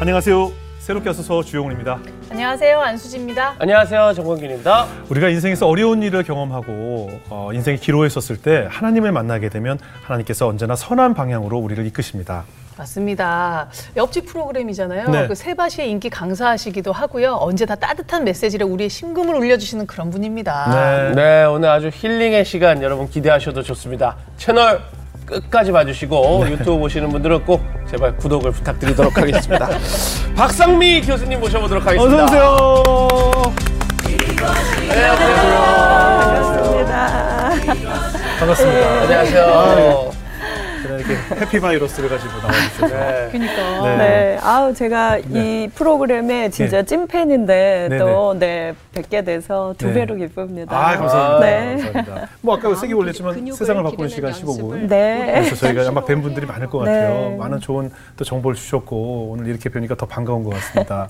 안녕하세요. 새롭게 와서 주영훈입니다. 안녕하세요. 안수지입니다. 안녕하세요. 정권균입니다. 우리가 인생에서 어려운 일을 경험하고 어, 인생이 기로했었을 때 하나님을 만나게 되면 하나님께서 언제나 선한 방향으로 우리를 이끄십니다. 맞습니다. 옆집 프로그램이잖아요. 네. 그 세바시의 인기 강사하시기도 하고요. 언제나 따뜻한 메시지로 우리의 심금을 울려주시는 그런 분입니다. 네. 네, 오늘 아주 힐링의 시간 여러분 기대하셔도 좋습니다. 채널 끝까지 봐주시고 유튜브 보시는 분들은 꼭 제발 구독을 부탁드리도록 하겠습니다. 박상미 교수님 모셔보도록 하겠습니다. 어서 오세요. 반갑습니다. 안녕하세요. 그냥 이렇게 해피 바이러스를 가지고 나와주셔서. 네. 그러니까. 네. 네, 아우 제가 네. 이 프로그램의 진짜 찐팬인데 네, 또 네, 뵙게 돼서 두 네. 배로 기쁩니다. 아, 감사합니다. 네. 감사합니다. 뭐 아까 세게 올렸지만 세상을 바꾸는 시간 15분. 네. 그래서 저희가 아마 뵌 분들이 많을 것 같아요. 네. 많은 좋은 또 정보를 주셨고 오늘 이렇게 뵈니까 더 반가운 것 같습니다.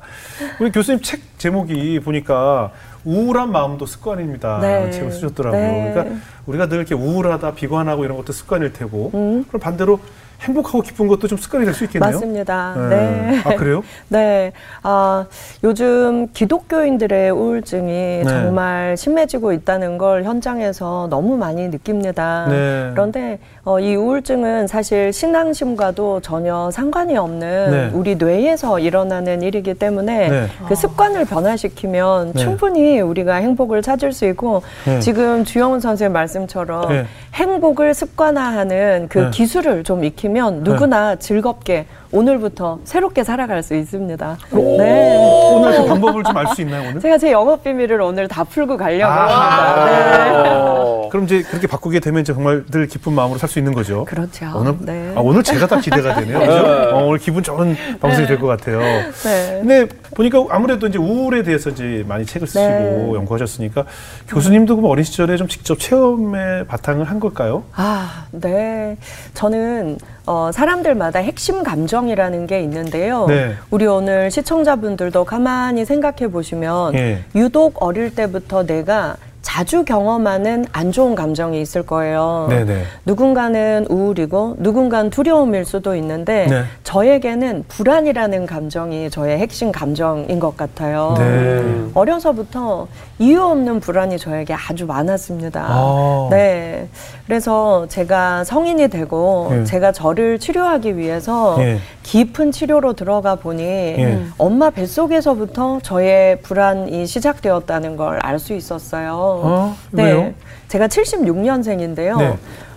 우리 교수님 책 제목이 보니까 우울한 마음도 습관입니다. 네. 책을 쓰셨더라고요. 네. 그러니까 우리가 늘 이렇게 우울하다, 비관하고 이런 것도 습관일 테고 음. 그럼 반대로 행복하고 기쁜 것도 좀 습관이 될 수 있겠네요. 맞습니다. 네. 아 그래요? 네. 아, 요즘 기독교인들의 우울증이 네. 정말 심해지고 있다는 걸 현장에서 너무 많이 느낍니다. 네. 그런데 어, 이 우울증은 사실 신앙심과도 전혀 상관이 없는 네. 우리 뇌에서 일어나는 일이기 때문에 네. 그 습관을 변화시키면 네. 충분히 우리가 행복을 찾을 수 있고 네. 지금 주영훈 선생님 말씀처럼 네. 행복을 습관화하는 그 네. 기술을 좀 익히 면 누구나 즐겁게 오늘부터 새롭게 살아갈 수 있습니다. 네. 오늘 그 방법을 좀 알 수 있나요 오늘? 제가 제 영업 비밀을 오늘 다 풀고 가려고 아. 합니다. 네. 어. 그럼 이제 그렇게 바꾸게 되면 이제 정말 늘 기쁜 마음으로 살 수 있는 거죠. 그렇죠. 오늘 네. 아, 오늘 제가 다 기대가 되네요. 그죠? 어, 오늘 기분 좋은 방송이 될 것 같아요. 네. 근데 보니까 아무래도 이제 우울에 대해서 이제 많이 책을 쓰시고 네. 연구하셨으니까 교수님도 그럼 어린 시절에 좀 직접 체험에 바탕을 한 걸까요? 아, 네. 저는 어, 사람들마다 핵심 감정이라는 게 있는데요. 네. 우리 오늘 시청자분들도 가만히 생각해 보시면 예. 유독 어릴 때부터 내가 자주 경험하는 안 좋은 감정이 있을 거예요. 네네. 누군가는 우울이고 누군가는 두려움일 수도 있는데 네. 저에게는 불안이라는 감정이 저의 핵심 감정인 것 같아요. 네. 어려서부터 이유 없는 불안이 저에게 아주 많았습니다. 아. 네. 그래서 제가 성인이 되고 예. 제가 저를 치료하기 위해서 예. 깊은 치료로 들어가 보니 예. 엄마 뱃속에서부터 저의 불안이 시작되었다는 걸 알 수 있었어요. 어? 네. 왜요? 제가 76년생인데요. 네.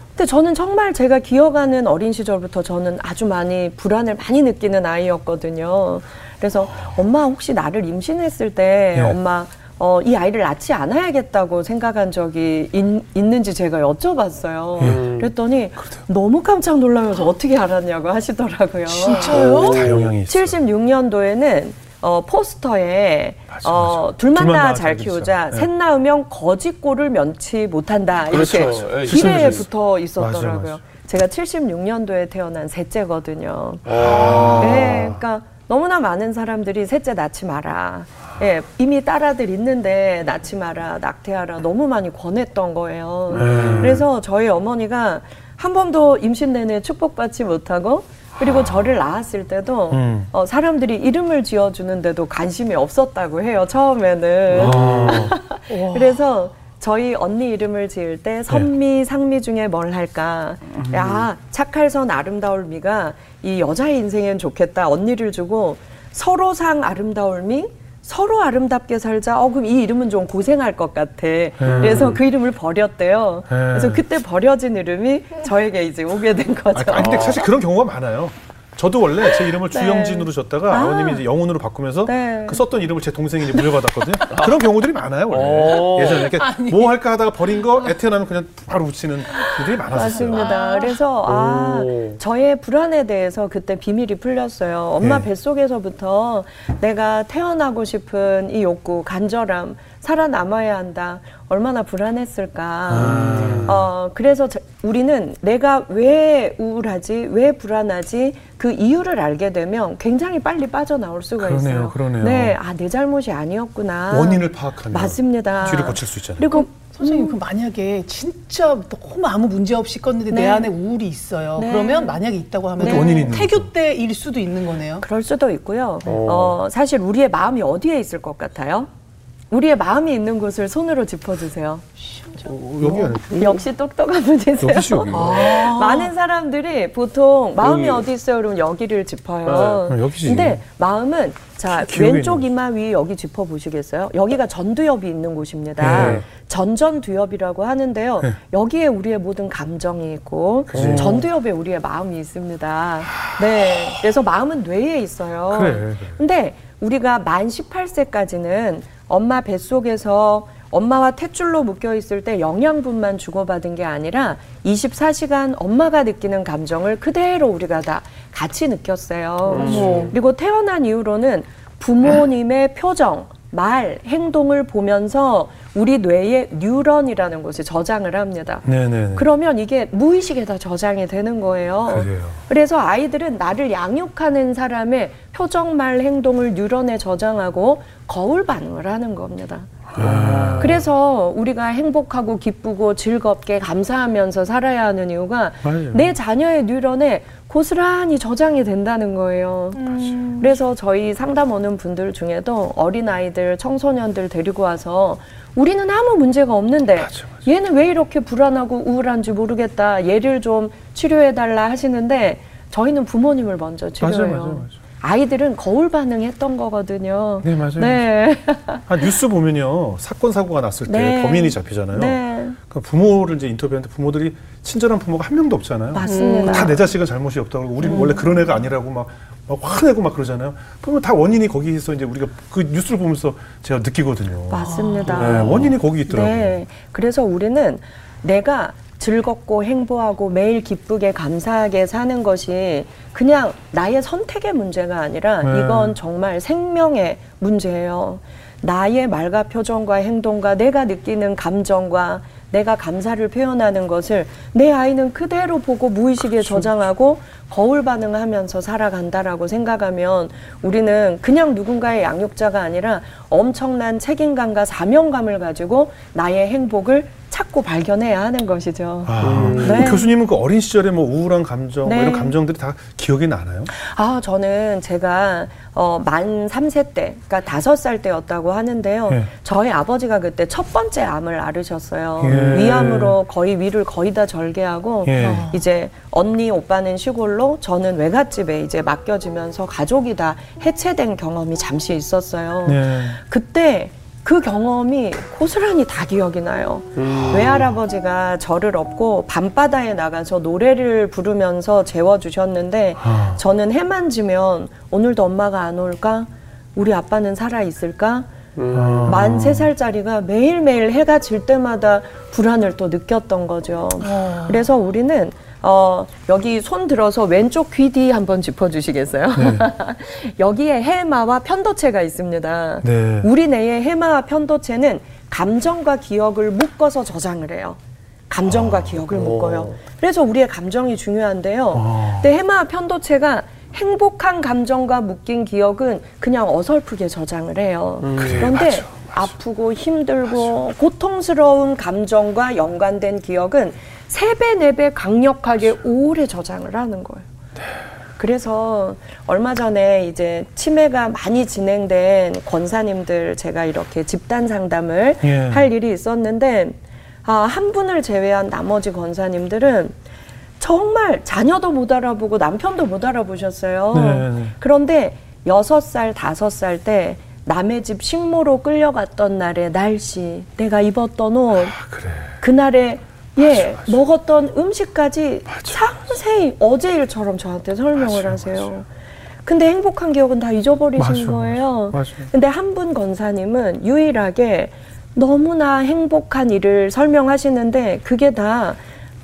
근데 저는 정말 제가 기억하는 어린 시절부터 저는 아주 많이 불안을 많이 느끼는 아이였거든요. 그래서 엄마 혹시 나를 임신했을 때 네. 엄마 어, 이 아이를 낳지 않아야겠다고 생각한 적이 있, 는지 제가 여쭤봤어요. 예. 그랬더니 너무 깜짝 놀라면서 어떻게 알았냐고 하시더라고요. 진짜요? 다 영향이 있어요. 76년도에는 어, 포스터에 맞아, 어, 맞아. 둘만 둘만 낳아 낳아 잘잘 키우자. 키우자. 셋 낳으면 거짓골을 면치 못한다. 그렇죠. 이렇게 예, 기대에. 붙어 있었더라고요. 맞아. 제가 76년도에 태어난 셋째거든요. 아. 네, 그러니까 너무나 많은 사람들이 셋째 낳지 마라. 예, 이미 딸아들 있는데 낳지 마라, 낙태하라 너무 많이 권했던 거예요. 네. 그래서 저희 어머니가 한 번도 임신 내내 축복받지 못하고 그리고 저를 낳았을 때도 음. 어, 사람들이 이름을 지어주는데도 관심이 없었다고 해요 처음에는. 아. 그래서 저희 언니 이름을 지을 때 선미, 상미 중에 뭘 할까? 야, 착할 선 아름다울 미가 이 여자의 인생엔 좋겠다. 언니를 주고 서로 상 아름다울 미, 서로 아름답게 살자. 어, 그럼 이 이름은 좀 고생할 것 같아. 그래서 그 이름을 버렸대요. 그래서 그때 버려진 이름이 저에게 이제 오게 된 거죠. 아, 근데 사실 그런 경우가 많아요. 저도 원래 제 이름을 주영진으로 줬다가 아. 아. 버님이 이제 영훈으로 바꾸면서 네. 그 썼던 이름을 제 동생이 이제 물려받았거든요. 그런 경우들이 많아요, 원래. 오. 예전에 이렇게 뭐 할까 하다가 버린 거 애태어나면 그냥 바로 붙이는 분들이 많았었어요. 맞습니다. 그래서 아 오. 저의 불안에 대해서 그때 비밀이 풀렸어요. 엄마 네. 뱃속에서부터 내가 태어나고 싶은 이 욕구, 간절함, 살아남아야 한다. 얼마나 불안했을까. 아. 어 그래서 저- 우리는 내가 왜 우울하지, 왜 불안하지 그 이유를 알게 되면 굉장히 빨리 빠져나올 수가 그러네요, 있어요. 그러네요. 네, 아 내 잘못이 아니었구나. 원인을 파악하면 맞습니다. 뒤를 고칠 수 있잖아요. 그리고 선생님 그 만약에 진짜 너무 아무 문제 없이 껐는데 내 네. 안에 우울이 있어요. 네. 그러면 만약에 있다고 하면 있는 태교 때일 수도 있는 거네요. 그럴 수도 있고요. 오. 어, 사실 우리의 마음이 어디에 있을 것 같아요? 우리의 마음이 있는 곳을 손으로 짚어주세요. 어, 여기 아니에요? 역시 똑똑한 분이세요. 여기시 여기. 많은 사람들이 보통 마음이 여기. 어디 있어요? 그러면 여기를 짚어요. 네, 여기지. 근데 마음은 자 왼쪽 이마 위 여기 짚어 보시겠어요? 여기가 전두엽이 있는 곳입니다. 네. 전전두엽이라고 하는데요. 네. 여기에 우리의 모든 감정이 있고 그치. 전두엽에 우리의 마음이 있습니다. 네. 그래서 마음은 뇌에 있어요. 그래. 근데 우리가 만 18세까지는 엄마 뱃속에서 엄마와 탯줄로 묶여 있을 때 영양분만 주고받은 게 아니라 24시간 엄마가 느끼는 감정을 그대로 우리가 다 같이 느꼈어요. 그리고 태어난 이후로는 부모님의 표정, 말, 행동을 보면서 우리 뇌에 뉴런이라는 곳에 저장을 합니다. 네네. 그러면 이게 무의식에 다 저장이 되는 거예요. 그래요. 그래서 아이들은 나를 양육하는 사람의 표정, 말, 행동을 뉴런에 저장하고 거울 반응을 하는 겁니다. 아. 그래서 우리가 행복하고 기쁘고 즐겁게 감사하면서 살아야 하는 이유가 맞아요. 내 자녀의 뉴런에 고스란히 저장이 된다는 거예요. 그래서 저희 상담 오는 분들 중에도 어린아이들, 청소년들 데리고 와서 우리는 아무 문제가 없는데 맞아, 얘는 왜 이렇게 불안하고 우울한지 모르겠다. 얘를 좀 치료해달라 하시는데 저희는 부모님을 먼저 치료해요. 맞아요, 맞 아이들은 거울 반응했던 거거든요. 네, 맞아요. 네. 아, 뉴스 보면요. 사건 사고가 났을 때 네. 범인이 잡히잖아요. 네. 그 부모를 이제 인터뷰하는데 부모들이 친절한 부모가 한 명도 없잖아요. 맞습니다. 다 내 자식은 잘못이 없다고 우리 원래 그런 애가 아니라고 막, 막 화내고 막 그러잖아요. 그러면 다 원인이 거기서 이제 우리가 그 뉴스를 보면서 제가 느끼거든요. 맞습니다. 네, 원인이 거기 있더라고요. 네. 그래서 우리는 내가 즐겁고 행복하고 매일 기쁘게 감사하게 사는 것이 그냥 나의 선택의 문제가 아니라 네. 이건 정말 생명의 문제예요. 나의 말과 표정과 행동과 내가 느끼는 감정과 내가 감사를 표현하는 것을 내 아이는 그대로 보고 무의식에 그렇죠. 저장하고 거울 반응하면서 살아간다라고 생각하면 우리는 그냥 누군가의 양육자가 아니라 엄청난 책임감과 사명감을 가지고 나의 행복을 찾고 발견해야 하는 것이죠. 아, 네. 그럼 교수님은 그 어린 시절에 뭐 우울한 감정, 뭐 네. 이런 감정들이 다 기억이 나나요? 아, 저는 제가 어, 만 3세 때, 그러니까 다섯 살 때였다고 하는데요. 예. 저희 아버지가 그때 첫 번째 암을 앓으셨어요. 예. 위암으로 거의 위를 거의 다 절개하고 예. 이제 언니 오빠는 시골로 저는 외갓집에 이제 맡겨지면서 가족이 다 해체된 경험이 잠시 있었어요. 네. 그때 그 경험이 고스란히 다 기억이 나요. 외할아버지가 저를 업고 밤바다에 나가서 노래를 부르면서 재워주셨는데 아. 저는 해만 지면 오늘도 엄마가 안 올까? 우리 아빠는 살아있을까? 아. 만세 살짜리가 매일매일 해가 질 때마다 불안을 또 느꼈던 거죠. 그래서 우리는 어, 여기 손 들어서 왼쪽 귀 뒤 한번 짚어주시겠어요? 여기에 해마와 편도체가 있습니다. 네. 우리 뇌의 해마와 편도체는 감정과 기억을 묶어서 저장을 해요. 감정과 기억을 묶어요. 그래서 우리의 감정이 중요한데요. 아. 근데 해마와 편도체가 행복한 감정과 묶인 기억은 그냥 어설프게 저장을 해요. 그래, 그런데 맞아, 아프고 힘들고 고통스러운 감정과 연관된 기억은 세 배, 네배 강력하게 오래 저장을 하는 거예요. 그래서 얼마 전에 이제 치매가 많이 진행된 권사님들 제가 이렇게 집단 상담을 예. 할 일이 있었는데 아, 한 분을 제외한 나머지 권사님들은 정말 자녀도 못 알아보고 남편도 못 알아보셨어요. 네, 네. 그런데 여섯 살, 다섯 살 때 남의 집 식모로 끌려갔던 날의 날씨, 내가 입었던 옷, 아, 그래. 그날의 예 맞아. 먹었던 음식까지 맞아, 상세히 어제 일처럼 저한테 설명을 맞아, 하세요. 맞아. 근데 행복한 기억은 다 잊어버리신 맞아, 거예요. 맞아. 근데 한분 권사님은 유일하게 너무나 행복한 일을 설명하시는데 그게 다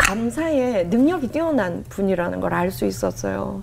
감사의 능력이 뛰어난 분이라는 걸 알 수 있었어요.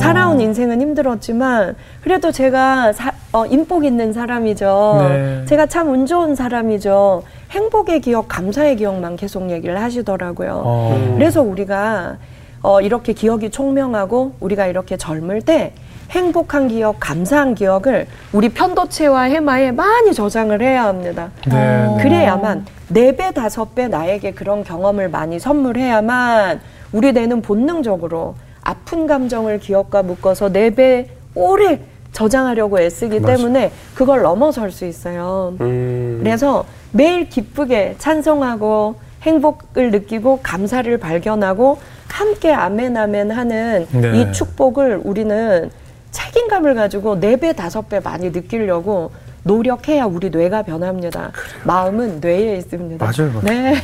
살아온 인생은 힘들었지만 그래도 제가 사- 어, 인복 있는 사람이죠. 네. 제가 참 운 좋은 사람이죠. 행복의 기억, 감사의 기억만 계속 얘기를 하시더라고요. 어. 그래서 우리가 어, 이렇게 기억이 총명하고 우리가 이렇게 젊을 때 행복한 기억, 감사한 기억을 우리 편도체와 해마에 많이 저장을 해야 합니다. 네. 그래야만 네 배, 다섯 배 나에게 그런 경험을 많이 선물해야만 우리 뇌는 본능적으로 아픈 감정을 기억과 묶어서 네 배 오래 저장하려고 애쓰기 맞아. 때문에 그걸 넘어설 수 있어요. 음. 그래서 매일 기쁘게 찬송하고 행복을 느끼고 감사를 발견하고 함께 아멘 아멘 하는 네. 이 축복을 우리는 책임감을 가지고 네 배 다섯 배 많이 느끼려고 노력해야 우리 뇌가 변합니다. 마음은 뇌에 있습니다. 맞아요, 맞아요. 네.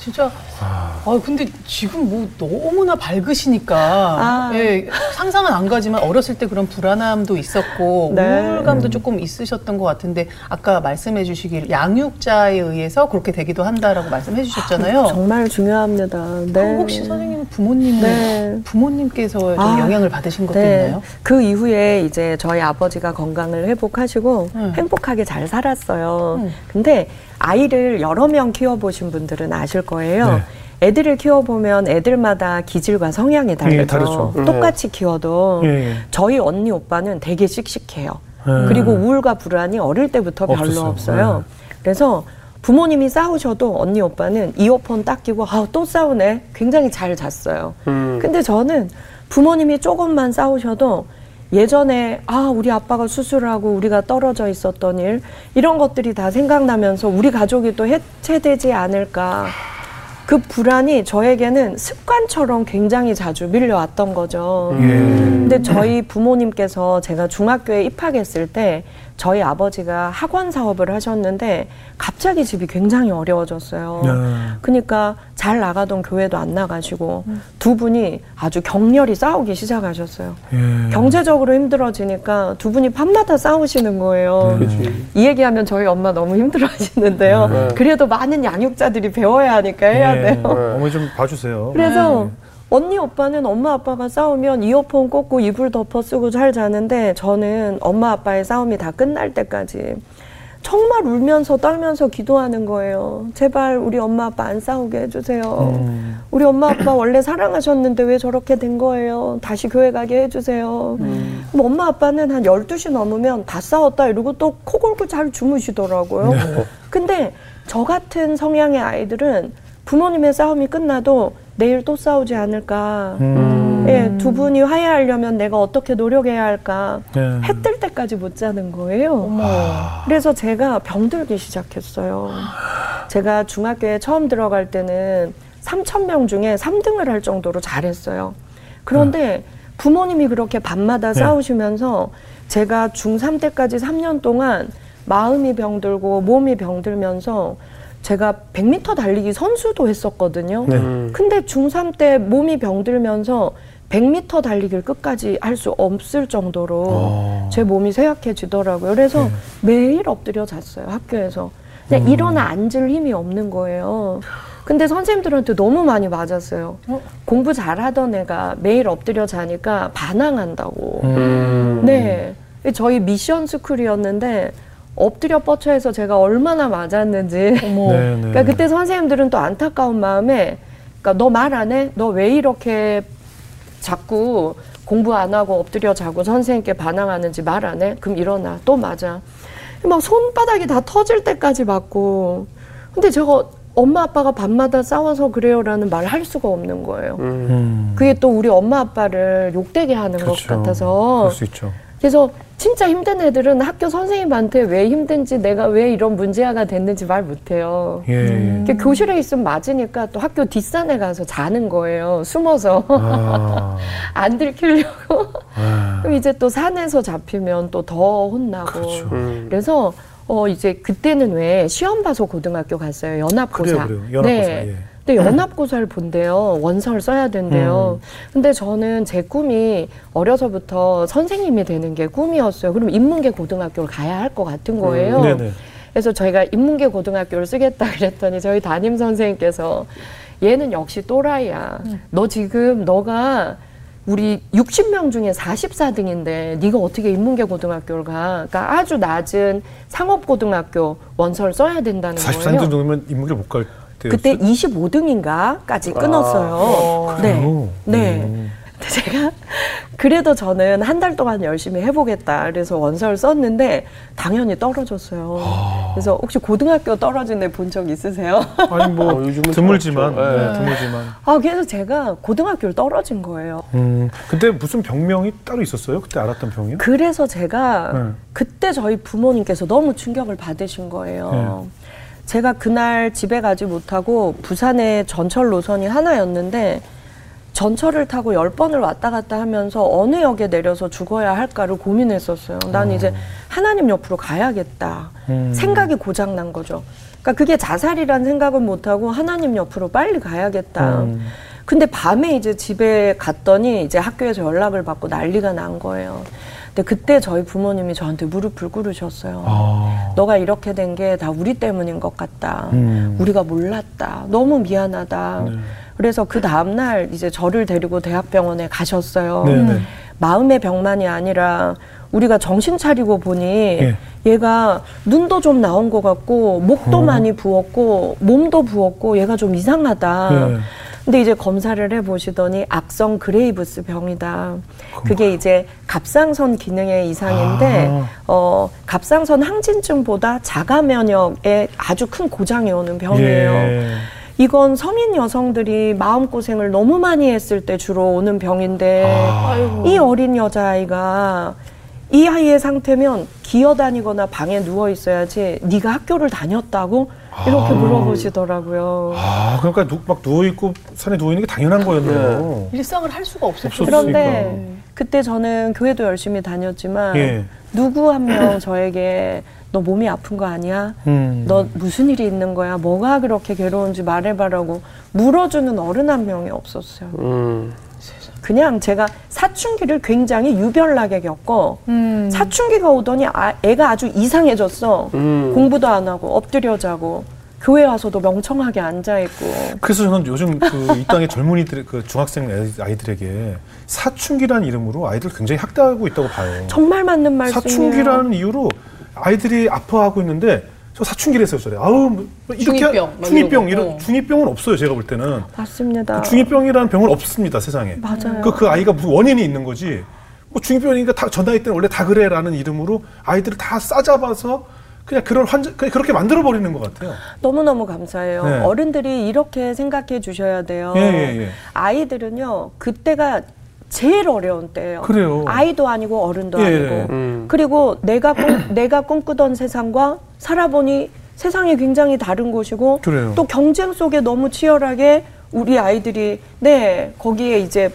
와 진짜 아 근데 지금 뭐 너무나 밝으시니까 아. 예, 상상은 안 가지만 어렸을 때 그런 불안함도 있었고 네. 우울감도 조금 있으셨던 것 같은데 아까 말씀해 주시길 양육자에 의해서 그렇게 되기도 한다라고 말씀해 주셨잖아요. 정말 중요합니다. 네. 그럼 혹시 선생님 부모님은 네. 부모님께서 좀 아, 영향을 받으신 것도 네. 있나요? 그 이후에 이제 저희 아버지가 건강을 회복하시고 음. 행복하게 잘 살았어요. 음. 근데 아이를 여러 명 키워보신 분들은 아실 거예요. 네. 애들을 키워보면 애들마다 기질과 성향이 달라요. 예, 다르죠. 똑같이 키워도 예, 예. 저희 언니 오빠는 되게 씩씩해요. 음. 그리고 우울과 불안이 어릴 때부터 별로 없었어요. 없어요. 네. 그래서 부모님이 싸우셔도 언니 오빠는 이어폰 딱 끼고 아, 또 싸우네. 굉장히 잘 잤어요. 음. 근데 저는 부모님이 조금만 싸우셔도 예전에 아 우리 아빠가 수술하고 우리가 떨어져 있었던 일 이런 것들이 다 생각나면서 우리 가족이 또 해체되지 않을까 그 불안이 저에게는 습관처럼 굉장히 자주 밀려왔던 거죠. 예. 근데 저희 부모님께서 제가 중학교에 입학했을 때 저희 아버지가 학원 사업을 하셨는데 갑자기 집이 굉장히 어려워졌어요. 네. 그러니까 잘 나가던 교회도 안 나가시고 두 분이 아주 격렬히 싸우기 시작하셨어요. 예. 경제적으로 힘들어지니까 두 분이 밤마다 싸우시는 거예요. 그치. 이 얘기하면 저희 엄마 너무 힘들어 하시는데요. 네. 그래도 많은 양육자들이 배워야 하니까 해야 예. 돼요. 어머니 좀 봐주세요. 그래서 네. 언니 오빠는 엄마 아빠가 싸우면 이어폰 꽂고 이불 덮어 쓰고 잘 자는데 저는 엄마 아빠의 싸움이 다 끝날 때까지 정말 울면서 떨면서 기도하는 거예요. 제발 우리 엄마 아빠 안 싸우게 해주세요. 음. 우리 엄마 아빠 원래 사랑하셨는데 왜 저렇게 된 거예요? 다시 교회 가게 해주세요. 음. 그럼 엄마 아빠는 한 12시 넘으면 다 싸웠다 이러고 또 코 골고 잘 주무시더라고요. 네. 근데 저 같은 성향의 아이들은 부모님의 싸움이 끝나도 내일 또 싸우지 않을까. 음. 예, 두 분이 화해하려면 내가 어떻게 노력해야 할까. 예. 해뜰 때까지 못 자는 거예요. 그래서 제가 병들기 시작했어요. 제가 중학교에 처음 들어갈 때는 3천 명 중에 3등을 할 정도로 잘했어요. 그런데 부모님이 그렇게 밤마다 네. 싸우시면서 제가 중3 때까지 3년 동안 마음이 병들고 몸이 병들면서 제가 100m 달리기 선수도 했었거든요. 네. 음. 근데 중3 때 몸이 병들면서 100m 달리기를 끝까지 할 수 없을 정도로 어. 제 몸이 쇠약해지더라고요. 그래서 네. 매일 엎드려 잤어요, 학교에서. 그냥 음. 일어나 앉을 힘이 없는 거예요. 근데 선생님들한테 너무 많이 맞았어요. 어? 공부 잘하던 애가 매일 엎드려 자니까 반항한다고. 음. 네. 저희 미션 스쿨이었는데 엎드려 뻗쳐해서 제가 얼마나 맞았는지. 어머. 네, 네. 그러니까 그때 선생님들은 또 안타까운 마음에 그러니까 너 말 안 해? 너 왜 이렇게 자꾸 공부 안 하고 엎드려 자고 선생님께 반항하는지 말 안 해? 그럼 일어나. 또 맞아. 막 손바닥이 다 터질 때까지 맞고. 근데 제가 엄마 아빠가 밤마다 싸워서 그래요라는 말 할 수가 없는 거예요. 음. 그게 또 우리 엄마 아빠를 욕되게 하는 그렇죠. 것 같아서 그럴 수 있죠. 그래서 진짜 힘든 애들은 학교 선생님한테 왜 힘든지 내가 왜 이런 문제아가 됐는지 말 못해요. 예. 이렇게 교실에 있으면 맞으니까 또 학교 뒷산에 가서 자는 거예요. 숨어서 아. 안 들키려고. 아. 그럼 이제 또 산에서 잡히면 또 더 혼나고. 그렇죠. 음. 그래서 어 이제 그때는 왜 시험 봐서 고등학교 갔어요. 연합고사. 그래요, 그래요. 연합고사, 네. 예. 근데 연합고사를 본대요. 원서를 써야 된대요. 음. 근데 저는 제 꿈이 어려서부터 선생님이 되는 게 꿈이었어요. 그럼 인문계 고등학교를 가야 할 것 같은 거예요. 음. 그래서 저희가 인문계 고등학교를 쓰겠다 그랬더니 저희 담임 선생님께서 얘는 역시 또라이야. 너 지금 너가 우리 60명 중에 44등인데 네가 어떻게 인문계 고등학교를 가? 그러니까 아주 낮은 상업 고등학교 원서를 써야 된다는 43등 거예요. 정도면 인문계를 못 갈. 그때 25등인가까지 끊었어요. 네. 그래요? 네. 음. 근데 제가 그래도 저는 한 달 동안 열심히 해보겠다. 그래서 원서를 썼는데 당연히 떨어졌어요. 아. 그래서 혹시 고등학교 떨어진 애 본 적 있으세요? 아니 뭐 어, 요즘은 드물지만 그렇죠. 네, 네. 드물지만. 아, 그래서 제가 고등학교를 떨어진 거예요. 음. 그때 무슨 병명이 따로 있었어요? 그때 알았던 병이요? 그래서 제가 네. 그때 저희 부모님께서 너무 충격을 받으신 거예요. 제가 그날 집에 가지 못하고 부산의 전철 노선이 하나였는데 전철을 타고 열 번을 왔다 갔다 하면서 어느 역에 내려서 죽어야 할까를 고민했었어요. 난 이제 하나님 옆으로 가야겠다. 음. 생각이 고장 난 거죠. 그러니까 그게 자살이란 생각은 못 하고 하나님 옆으로 빨리 가야겠다. 음. 근데 밤에 이제 집에 갔더니 이제 학교에서 연락을 받고 난리가 난 거예요. 근데 그때 저희 부모님이 저한테 무릎을 꿇으셨어요. 아. 너가 이렇게 된 게 다 우리 때문인 것 같다. 음. 우리가 몰랐다. 너무 미안하다. 네. 그래서 그 다음날 이제 저를 데리고 대학병원에 가셨어요. 네, 네. 마음의 병만이 아니라 우리가 정신 차리고 보니 예. 얘가 눈도 좀 나온 것 같고 목도 어. 많이 부었고 몸도 부었고 얘가 좀 이상하다. 네. 근데 이제 검사를 해 보시더니 악성 그레이브스 병이다. 그게 이제 갑상선 기능의 이상인데 아. 어 갑상선 항진증보다 자가 면역에 아주 큰 고장이 오는 병이에요. 예. 이건 성인 여성들이 마음고생을 너무 많이 했을 때 주로 오는 병인데 아. 이 어린 여자아이가 이 아이의 상태면 기어다니거나 방에 누워 있어야지 네가 학교를 다녔다고 이렇게 물어보시더라고요. 아, 그러니까 누, 막 누워 있고 산에 누워 있는 게 당연한 거였네요. 일상을 할 수가 없었죠. 그런데 그때 저는 교회도 열심히 다녔지만 예. 누구 한 명 저에게 너 몸이 아픈 거 아니야? 음. 너 무슨 일이 있는 거야? 뭐가 그렇게 괴로운지 말해봐라고 물어주는 어른 한 명이 없었어요. 음. 그냥 제가 사춘기를 굉장히 유별나게 겪고 음. 사춘기가 오더니 아, 애가 아주 이상해졌어. 음. 공부도 안 하고 엎드려 자고 교회 와서도 멍청하게 앉아 있고. 그래서 저는 요즘 그 이 땅의 젊은이들, 그 중학생 아이- 아이들에게 사춘기라는 이름으로 아이들 굉장히 학대하고 있다고 봐요. 정말 맞는 말씀이에요. 사춘기라는 이유로 아이들이 아파하고 있는데 저 사춘기래서요, 저래. 아우 뭐 이렇게 중이병, 막 중이병. 이런 중이병은 없어요, 제가 볼 때는. 맞습니다. 그 중이병이라는 병은 없습니다, 세상에. 맞아요. 그, 그 아이가 무슨 원인이 있는 거지. 뭐 중이병이니까 다, 저 나이 때는 원래 다 그래라는 이름으로 아이들을 다 싸잡아서 그냥 그런 환자, 그냥 그렇게 만들어 버리는 것 같아요. 너무 너무 감사해요. 네. 어른들이 이렇게 생각해 주셔야 돼요. 예, 예, 예. 아이들은요, 그때가 제일 어려운 때예요. 그래요. 아이도 아니고 어른도 예, 아니고. 예. 음. 그리고 내가 꿈, 내가 꿈꾸던 세상과 살아보니 세상이 굉장히 다른 곳이고 그래요. 또 경쟁 속에 너무 치열하게 우리 아이들이 네 거기에 이제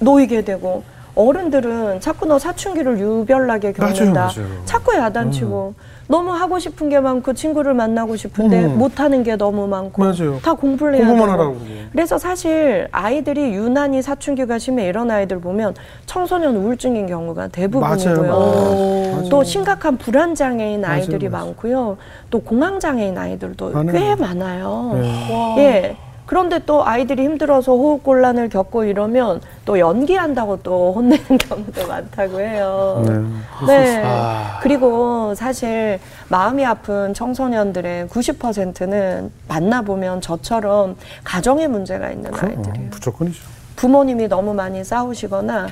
놓이게 되고 어른들은 자꾸 너 사춘기를 유별나게 겪는다. 맞아요, 맞아요. 자꾸 야단치고 너무 하고 싶은 게 많고 친구를 만나고 싶은데 음. 못 하는 게 너무 많고 맞아요. 다 공부를 해야 공부만. 하라고. 그래서 사실 아이들이 유난히 사춘기가 심해 이런 아이들 보면 청소년 우울증인 경우가 대부분이고요. 맞아요. 맞아요. 또 심각한 불안 장애인 아이들이. 많고요. 또 공황 장애인 아이들도. 꽤 많아요. 네. 예. 그런데 또 아이들이 힘들어서 호흡 곤란을 겪고 이러면 또 연기한다고 또 혼내는 경우도 많다고 해요. 네. 아. 그리고 사실 마음이 아픈 청소년들의 90%는 만나보면 저처럼 가정에 문제가 있는 그럼 아이들이에요. 무조건이죠. 부모님이 너무 많이 싸우시거나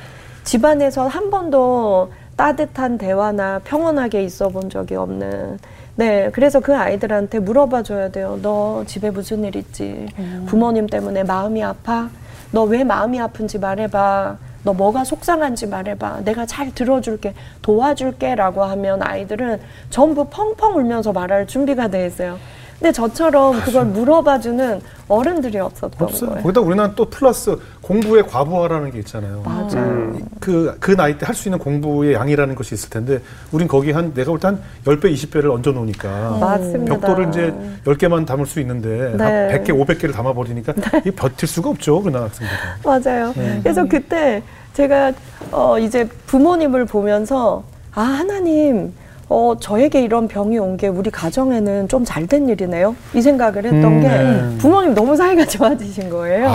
집안에서 한 번도 따뜻한 대화나 평온하게 있어 본 적이 없는 네 그래서 그 아이들한테 물어봐 줘야 돼요. 너 집에 무슨 일 있지? 부모님 때문에 마음이 아파? 너 왜 마음이 아픈지 말해봐. 너 뭐가 속상한지 말해봐. 내가 잘 들어줄게 도와줄게 라고 하면 아이들은 전부 펑펑 울면서 말할 준비가 돼 있어요 근데 저처럼 그걸 물어봐주는 어른들이 없었던 없어요. 거예요 거기다 우리는 또 플러스 공부에 과부하라는 게 있잖아요. 맞아요 그, 그 나이 때 할 수 있는 공부의 양이라는 것이 있을 텐데, 우린 거기 한, 내가 볼 때 한 10배, 20배를 얹어 놓으니까. 맞습니다. 벽돌을 이제 10개만 담을 수 있는데, 네. 한 100개, 500개를 담아버리니까, 이게 버틸 수가 없죠, 그 학생들은. 맞아요. 네. 그래서 그때 제가 어 이제 부모님을 보면서 아 하나님 어, 저에게 이런 병이 온 게 우리 가정에는 좀 잘 된 일이네요. 이 생각을 했던 음, 게 네. 부모님 너무 사이가 좋아지신 거예요.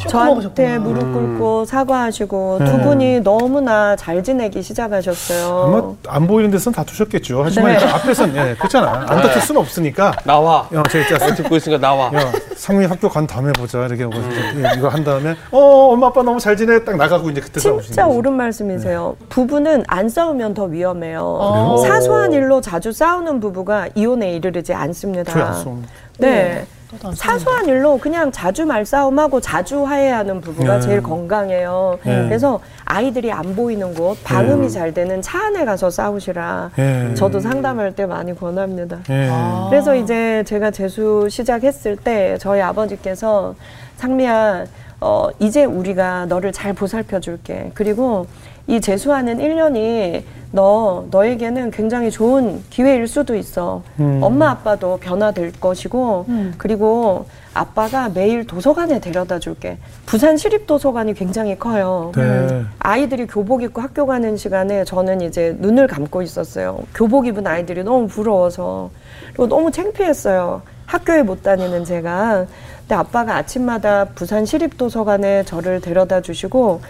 쇼크 저한테. 무릎 꿇고 사과하시고 네. 두 분이 너무나 잘 지내기 시작하셨어요. 아마 안 보이는 데서는 다투셨겠죠. 하지만 네. 앞에서는 예, 그렇잖아. 안 다툴 수는 없으니까. 나와. 야, 제가 진짜 듣고 있으니까 나와. 야, 상민 학교 간 다음에 보자 이렇게 하고 예, 이거 한 다음에 어 엄마 아빠 너무 잘 지내 딱 나가고 이제 그때 싸우시는 진짜. 옳은 말씀이세요. 부부는 안 싸우면 더 위험해요. 그 래요? 사소한 일로 자주 싸우는 부부가 이혼에 이르르지 않습니다. 네. 또안 사소한 일로 그냥 자주 말싸움하고 자주 화해하는 부부가 네. 제일 건강해요. 네. 그래서 아이들이 안 보이는 곳, 방음이 잘 되는 차 안에 가서 싸우시라. 예. 저도 상담할 때 많이 권합니다. 예. 아. 그래서 이제 제가 재수 시작했을 때 저희 아버지께서 상미야, 어, 이제 우리가 너를 잘 보살펴 줄게. 그리고 이 재수하는 1년이 너, 너에게는 굉장히 좋은 기회일 수도 있어. 음. 엄마 아빠도 변화될 것이고, 음. 그리고 아빠가 매일 도서관에 데려다 줄게. 부산 시립도서관이 굉장히 커요. 네. 아이들이 교복 입고 학교 가는 시간에 저는 이제 눈을 감고 있었어요. 교복 입은 아이들이 너무 부러워서. 그리고 너무 창피했어요. 학교에 못 다니는 제가. 근데 아빠가 아침마다 부산 시립도서관에 저를 데려다 주시고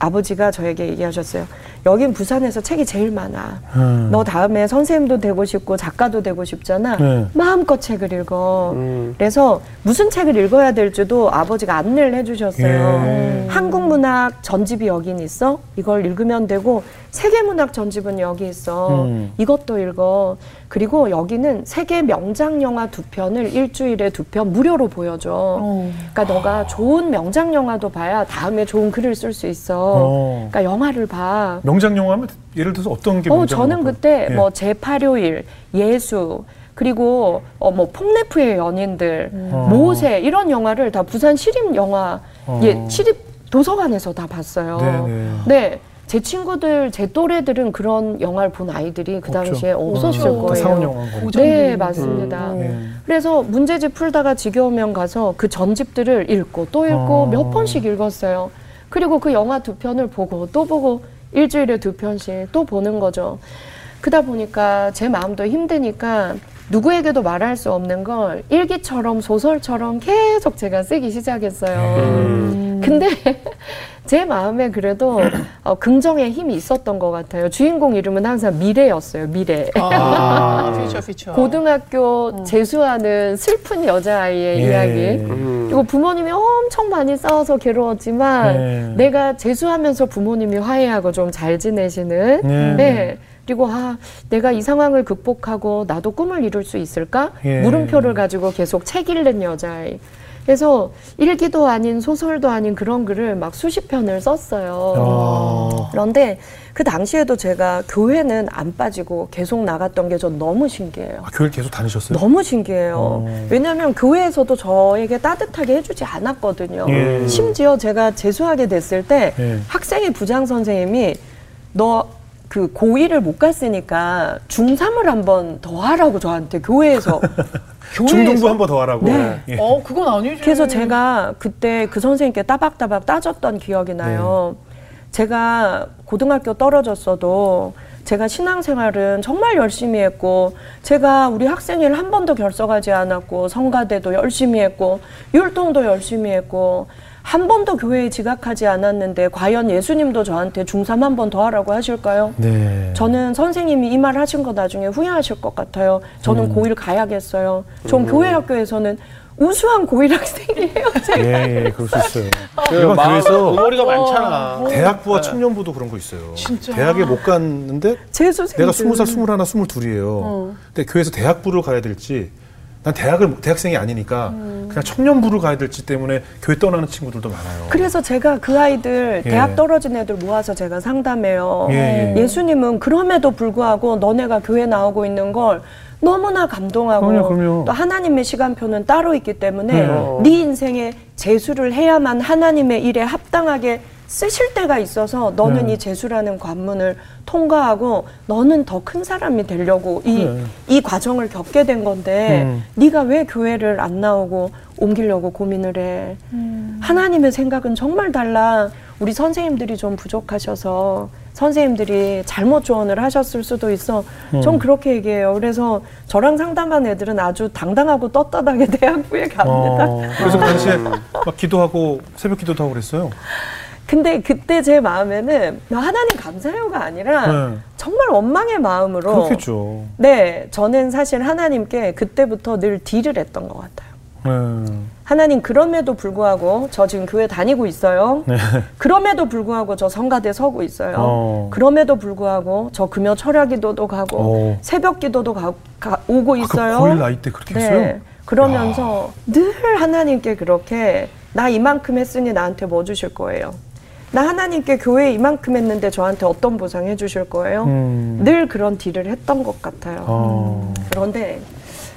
아버지가 저에게 얘기하셨어요. 여긴 부산에서 책이 제일 많아. 음. 너 다음에 선생님도 되고 싶고 작가도 되고 싶잖아. 네. 마음껏 책을 읽어. 음. 그래서 무슨 책을 읽어야 될지도 아버지가 안내를 해주셨어요. 예. 한국 문학 전집이 여긴 있어. 이걸 읽으면 되고 세계 문학 전집은 여기 있어. 음. 이것도 읽어. 그리고 여기는 세계 명작 영화 두 편을 일주일에 두 편 무료로 보여줘. 어. 그러니까 너가 좋은 명작 영화도 봐야 다음에 좋은 글을 쓸 수 있어. 어. 그러니까 영화를 봐. 명작 영화면 예를 들어서 어떤 게 어, 저는 영화가? 그때 예. 뭐 제8요일, 예수, 그리고 어, 뭐 폭네프의 연인들, 어. 모세 이런 영화를 다 부산 시립 영화, 어. 예, 시립 도서관에서 다 봤어요. 네네. 네. 제 친구들, 제 또래들은 그런 영화를 본 아이들이 그. 당시에 없었을 없죠. 다 거예요. 상업 영화인 거고. 네, 맞습니다. 예. 그래서 문제집 풀다가 지겨우면 가서 그 전집들을 읽고 또 읽고 어. 몇 번씩 읽었어요. 그리고 그 영화 두 편을 보고 또 보고 일주일에 두 편씩 또 보는 거죠. 그다 보니까 제 마음도 힘드니까 누구에게도 말할 수 없는 걸 일기처럼 소설처럼 계속 제가 쓰기 시작했어요. 음. 근데 제 마음에 그래도 어, 긍정의 힘이 있었던 것 같아요. 주인공 이름은 항상 미래였어요. 미래. 아. 피처 피처. 고등학교 재수하는 슬픈 여자아이의 예. 이야기. 음. 그리고 부모님이 엄청 많이 싸워서 괴로웠지만 네. 내가 재수하면서 부모님이 화해하고 좀 잘 지내시는 네. 네. 그리고 아 내가 이 상황을 극복하고 나도 꿈을 이룰 수 있을까? 예. 물음표를 가지고 계속 책 읽는 여자아이. 그래서 일기도 아닌 소설도 아닌 그런 글을 막 수십 편을 썼어요. 어. 그런데 그 당시에도 제가 교회는 안 빠지고 계속 나갔던 게 전 너무 신기해요. 아, 교회 계속 다니셨어요? 너무 신기해요. 어. 왜냐하면 교회에서도 저에게 따뜻하게 해주지 않았거든요. 예. 심지어 제가 재수하게 됐을 때 예. 학생의 부장 선생님이 너 그 고1을 못 갔으니까 중3을 한 번 더 하라고 저한테 교회에서 중등부 한 번 더 하라고. 네. 예. 어, 그건 아니지. 그래서 제가 그때 그 선생님께 따박따박 따졌던 기억이 나요. 제가 고등학교 떨어졌어도 제가 신앙생활은 정말 열심히 했고 제가 우리 학생회를 한 번도 결석하지 않았고 성가대도 열심히 했고 율동도 열심히 했고 한 번도 교회에 지각하지 않았는데 과연 예수님도 저한테 중3 한 번 더 하라고 하실까요? 네. 저는 선생님이 이 말 하신 거 나중에 후회하실 것 같아요. 저는 음. 고1 가야겠어요. 전 교회 학교에서는 우수한 고1 학생이에요. 제가. 예, 예, 그럴 수 있어요. 그 일반 마음, 교회에서 응어리가 많잖아. 대학부와 청년부도 그런 거 있어요. 진짜? 대학에 못 갔는데. 내가 스무 살, 스물하나, 스물둘이에요. 근데 교회에서 대학부를 가야 될지 난 대학을 대학생이 아니니까 그냥 청년부를 가야 될지 때문에 교회 떠나는 친구들도 많아요. 그래서 제가 그 아이들 예. 대학 떨어진 애들 모아서 제가 상담해요. 예, 예. 수님은 그럼에도 불구하고 너네가 교회 나오고 있는 걸 너무나 감동하고 그럼요, 그럼요. 또 하나님의 시간표는 따로 있기 때문에 네. 네 인생에 재수를 해야만 하나님의 일에 합당하게 쓰실 때가 있어서 너는 네. 이 재수라는 관문을 통과하고 너는 더 큰 사람이 되려고 이, 네. 이 과정을 겪게 된 건데 음. 네가 왜 교회를 안 나오고 옮기려고 고민을 해. 하나님의 생각은 정말 달라. 우리 선생님들이 좀 부족하셔서 선생님들이 잘못 조언을 하셨을 수도 있어. 전 그렇게 얘기해요. 그래서 저랑 상담한 애들은 아주 당당하고 떳떳하게 대학부에 갑니다. 어, 그래서 그 당시에 막 기도하고 새벽 기도도 하고 그랬어요. 근데 그때 제 마음에는 하나님 감사해요가 아니라 네. 정말 원망의 마음으로 그렇겠죠. 네, 저는 사실 하나님께 그때부터 늘 딜을 했던 것 같아요. 네. 하나님 그럼에도 불구하고 저 지금 교회 다니고 있어요. 네. 그럼에도 불구하고 저 성가대 서고 있어요. 어. 그럼에도 불구하고 저 금요 철야 기도도 가고 어. 새벽 기도도 가, 가- 오고 아, 그 있어요. 고일 나이 때 그렇게 했어요? 네. 그러면서 늘 하나님께 그렇게 나 이만큼 했으니 나한테 뭐 주실 거예요? 나 하나님께 교회 이만큼 했는데 저한테 어떤 보상 해주실 거예요? 음. 늘 그런 딜을 했던 것 같아요. 어. 그런데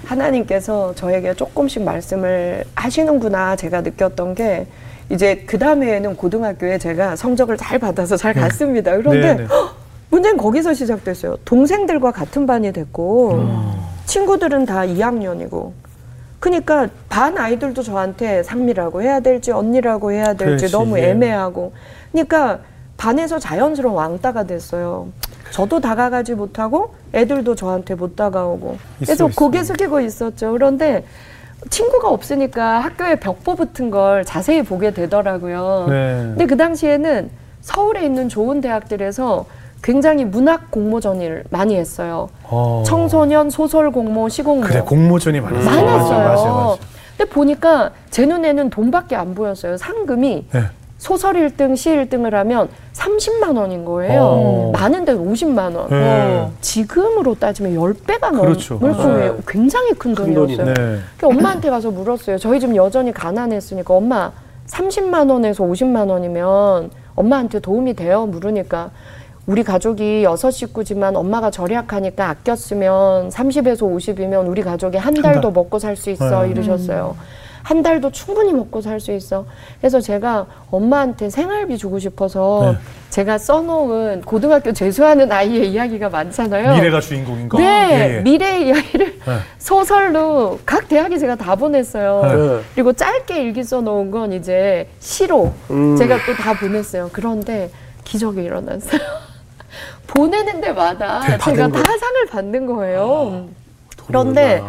하나님께서 저에게 조금씩 말씀을 하시는구나 제가 느꼈던 게 이제 그 다음에는 고등학교에 제가 성적을 잘 받아서 잘 갔습니다. 그런데 네, 네. 헉, 문제는 거기서 시작됐어요. 동생들과 같은 반이 됐고 음. 친구들은 다 2학년이고 그러니까 반 아이들도 저한테 상미라고 해야 될지 언니라고 해야 될지 그렇지, 너무 예. 애매하고 그러니까 반에서 자연스러운 왕따가 됐어요. 저도 다가가지 못하고 애들도 저한테 못 다가오고 있어. 고개 숙이고 있었죠. 그런데 친구가 없으니까 학교에 벽보 붙은 걸 자세히 보게 되더라고요. 네. 근데 그 당시에는 서울에 있는 좋은 대학들에서 굉장히 문학 공모전을 많이 했어요. 어. 청소년 소설 공모, 시공모 그래 공모전이 많았어요. 많았어요. 맞아, 맞아, 맞아. 근데 보니까 제 눈에는 돈밖에 안 보였어요. 상금이 네. 소설 1등, 시 1등을 하면 30만 원인 거예요. 어. 많은 데는 50만 원. 네. 지금으로 따지면 10배가 넘을 그렇죠. 거예요. 네. 굉장히 큰 큰 돈이었어요. 돈이네. 네. 그래서 엄마한테 가서 물었어요. 저희 집 여전히 가난했으니까 엄마 30만 원에서 50만 원이면 엄마한테 도움이 돼요? 물으니까 우리 가족이 여섯 식구지만 엄마가 절약하니까 아꼈으면 30에서 50이면 우리 가족이 한 달도 먹고 살 수 있어 네. 이러셨어요. 한 달도 충분히 먹고 살 수 있어. 그래서 제가 엄마한테 생활비 주고 싶어서 네. 제가 써놓은 고등학교 재수하는 아이의 이야기가 많잖아요. 미래가 주인공인가? 네, 예, 예. 미래의 이야기를 네. 소설로 각 대학에 제가 다 보냈어요. 네. 그리고 짧게 일기 써놓은 건 이제 시로 음. 제가 또 다 보냈어요. 그런데 기적이 일어났어요. 보내는 데마다 네, 제가 다? 상을 받는 거예요. 돈이 그런데.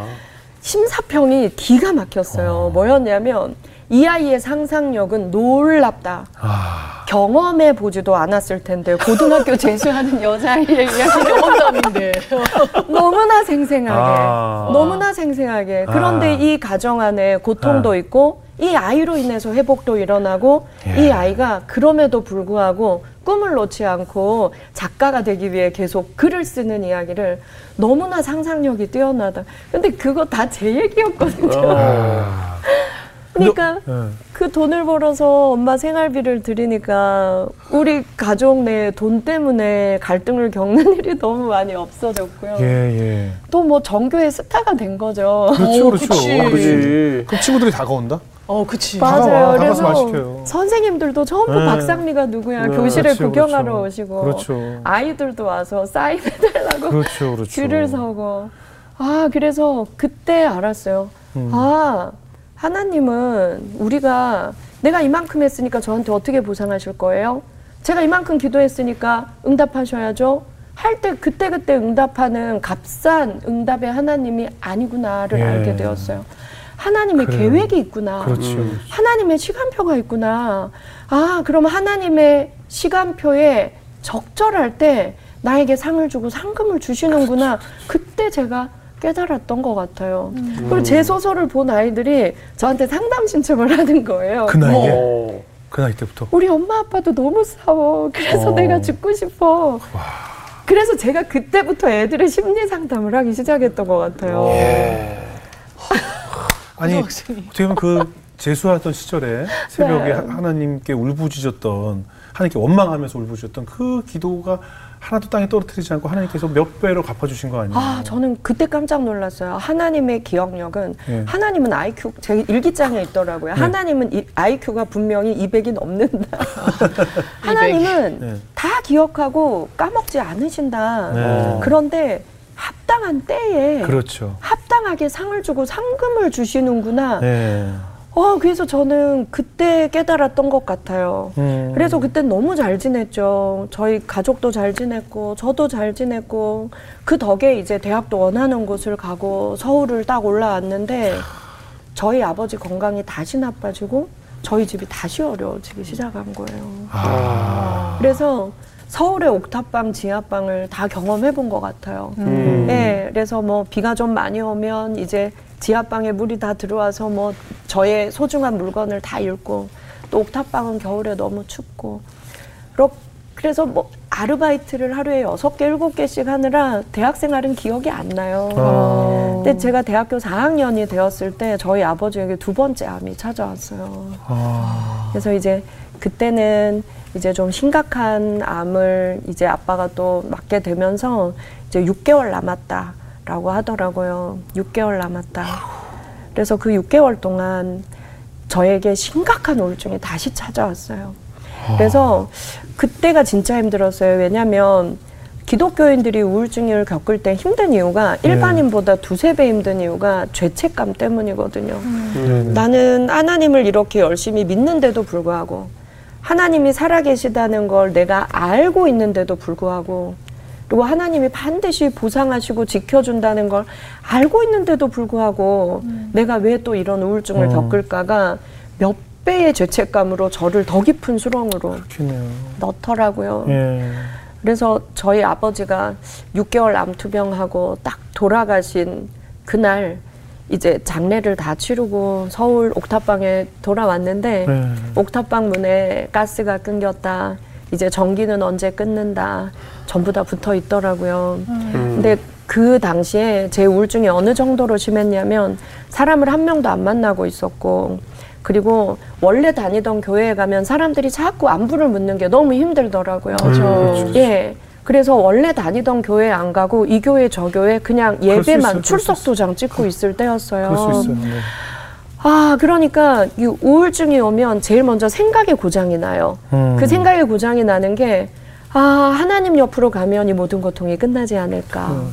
심사평이 기가 막혔어요. 뭐였냐면 이 아이의 상상력은 놀랍다. 아, 경험해 보지도 않았을 텐데 고등학교 재수하는 여자아이의 이야기 경험담인데. 너무나 생생하게 아. 너무나 생생하게 그런데 아. 이 가정 안에 고통도 있고 이 아이로 인해서 회복도 일어나고 예. 이 아이가 그럼에도 불구하고 꿈을 놓지 않고 작가가 되기 위해 계속 글을 쓰는 이야기를 너무나 상상력이 뛰어나다. 근데 그거 다 제 얘기였거든요. 아. 그러니까 네. 그 돈을 벌어서 엄마 생활비를 드리니까 우리 가족 내에 돈 때문에 갈등을 겪는 일이 너무 많이 없어졌고요. 예, 예. 또뭐 전교의 스타가 된 거죠. 그렇죠, 어, 그렇죠. 그렇지. 그럼 친구들이 다가온다? 어, 그치. 맞아요. 그래서. 선생님들도 전부 네. 박상미가 누구야 네, 교실에 그렇죠, 구경하러 그렇죠. 오시고 그렇죠. 아이들도 와서 사인해달라고 그렇죠, 그렇죠. 줄을 서고 아 그래서 그때 알았어요. 음. 아 하나님은 우리가 내가 이만큼 했으니까 저한테 어떻게 보상하실 거예요? 제가 이만큼 기도했으니까 응답하셔야죠. 할 때 그때 그때 응답하는 값싼 응답의 하나님이 아니구나를 예. 알게 되었어요. 하나님의 그래요. 계획이 있구나. 그렇죠. 음. 하나님의 시간표가 있구나. 아, 그럼 하나님의 시간표에 적절할 때 나에게 상을 주고 상금을 주시는구나. 그때 제가 깨달았던 것 같아요. 그리고 제 소설을 본 아이들이 저한테 상담 신청을 하는 거예요. 그 나이에? 어. 그 나이 때부터? 우리 엄마 아빠도 너무 싸워. 그래서 어. 내가 죽고 싶어. 그래서 제가 그때부터 애들의 심리 상담을 하기 시작했던 것 같아요. 아니, 고등학생이. 어떻게 보면 그 재수하던 시절에 새벽에 네. 하- 하나님께 울부짖었던 하나님께 원망하면서 울부짖었던 그 기도가 하나도 땅에 떨어뜨리지 않고 하나님께서 몇 배로 갚아주신 거 아니에요? 아, 저는 그때 깜짝 놀랐어요. 하나님의 기억력은 네. 하나님은 IQ 제 일기장에 있더라고요. 하나님은 이, IQ가 분명히 200이 넘는다. 하나님은 네. 다 기억하고 까먹지 않으신다. 네. 그런데 합당한 때에 그렇죠. 합당하게 상을 주고 상금을 주시는구나. 네. 어, 그래서 저는 그때 깨달았던 것 같아요. 음. 그래서 그때 너무 잘 지냈죠. 저희 가족도 잘 지냈고, 저도 잘 지냈고, 그 덕에 이제 대학도 원하는 곳을 가고, 서울을 딱 올라왔는데, 저희 아버지 건강이 다시 나빠지고, 저희 집이 다시 어려워지기 시작한 거예요. 아. 그래서 서울의 옥탑방, 지하방을 다 경험해 본 것 같아요. 음. 예, 그래서 뭐 비가 좀 많이 오면 이제 지하방에 물이 다 들어와서 뭐 저의 소중한 물건을 다 잃고 또 옥탑방은 겨울에 너무 춥고 그래서 뭐 아르바이트를 하루에 여섯 개 일곱 개씩 하느라 대학 생활은 기억이 안 나요. 아. 근데 제가 대학교 4학년이 되었을 때 저희 아버지에게 두 번째 암이 찾아왔어요. 아. 그래서 이제 그때는 이제 좀 심각한 암을 이제 아빠가 또 맞게 되면서 이제 6개월 남았다라고 하더라고요. 6개월 남았다. 그래서 그 6개월 동안 저에게 심각한 우울증이 다시 찾아왔어요. 그래서 그때가 진짜 힘들었어요. 왜냐하면 기독교인들이 우울증을 겪을 때 힘든 이유가 일반인보다 두세 배 힘든 이유가 죄책감 때문이거든요. 네. 나는 하나님을 이렇게 열심히 믿는데도 불구하고 하나님이 살아계시다는 걸 내가 알고 있는데도 불구하고 그리고 하나님이 반드시 보상하시고 지켜준다는 걸 알고 있는데도 불구하고 내가 왜 또 이런 우울증을 음. 겪을까가 몇 배의 죄책감으로 저를 더 깊은 수렁으로 그렇네요. 넣더라고요. 예. 그래서 저희 아버지가 6개월 암투병하고 딱 돌아가신 그날 이제 장례를 다 치르고 서울 옥탑방에 돌아왔는데 네. 옥탑방 문에 가스가 끊겼다. 이제 전기는 언제 끊는다. 전부 다 붙어 있더라고요. 근데 그 당시에 제 우울증이 어느 정도로 심했냐면 사람을 한 명도 안 만나고 있었고 그리고 원래 다니던 교회에 가면 사람들이 자꾸 안부를 묻는 게 너무 힘들더라고요. 그렇죠. 예. 그래서 원래 다니던 교회 안 가고 이 교회 저 교회 그냥 예배만 출석 도장 찍고 있을 때였어요. 네. 아, 그러니까 이 우울증이 오면 제일 먼저 생각의 고장이 나요. 음. 그 생각의 고장이 나는 게 아, 하나님 옆으로 가면 이 모든 고통이 끝나지 않을까. 음.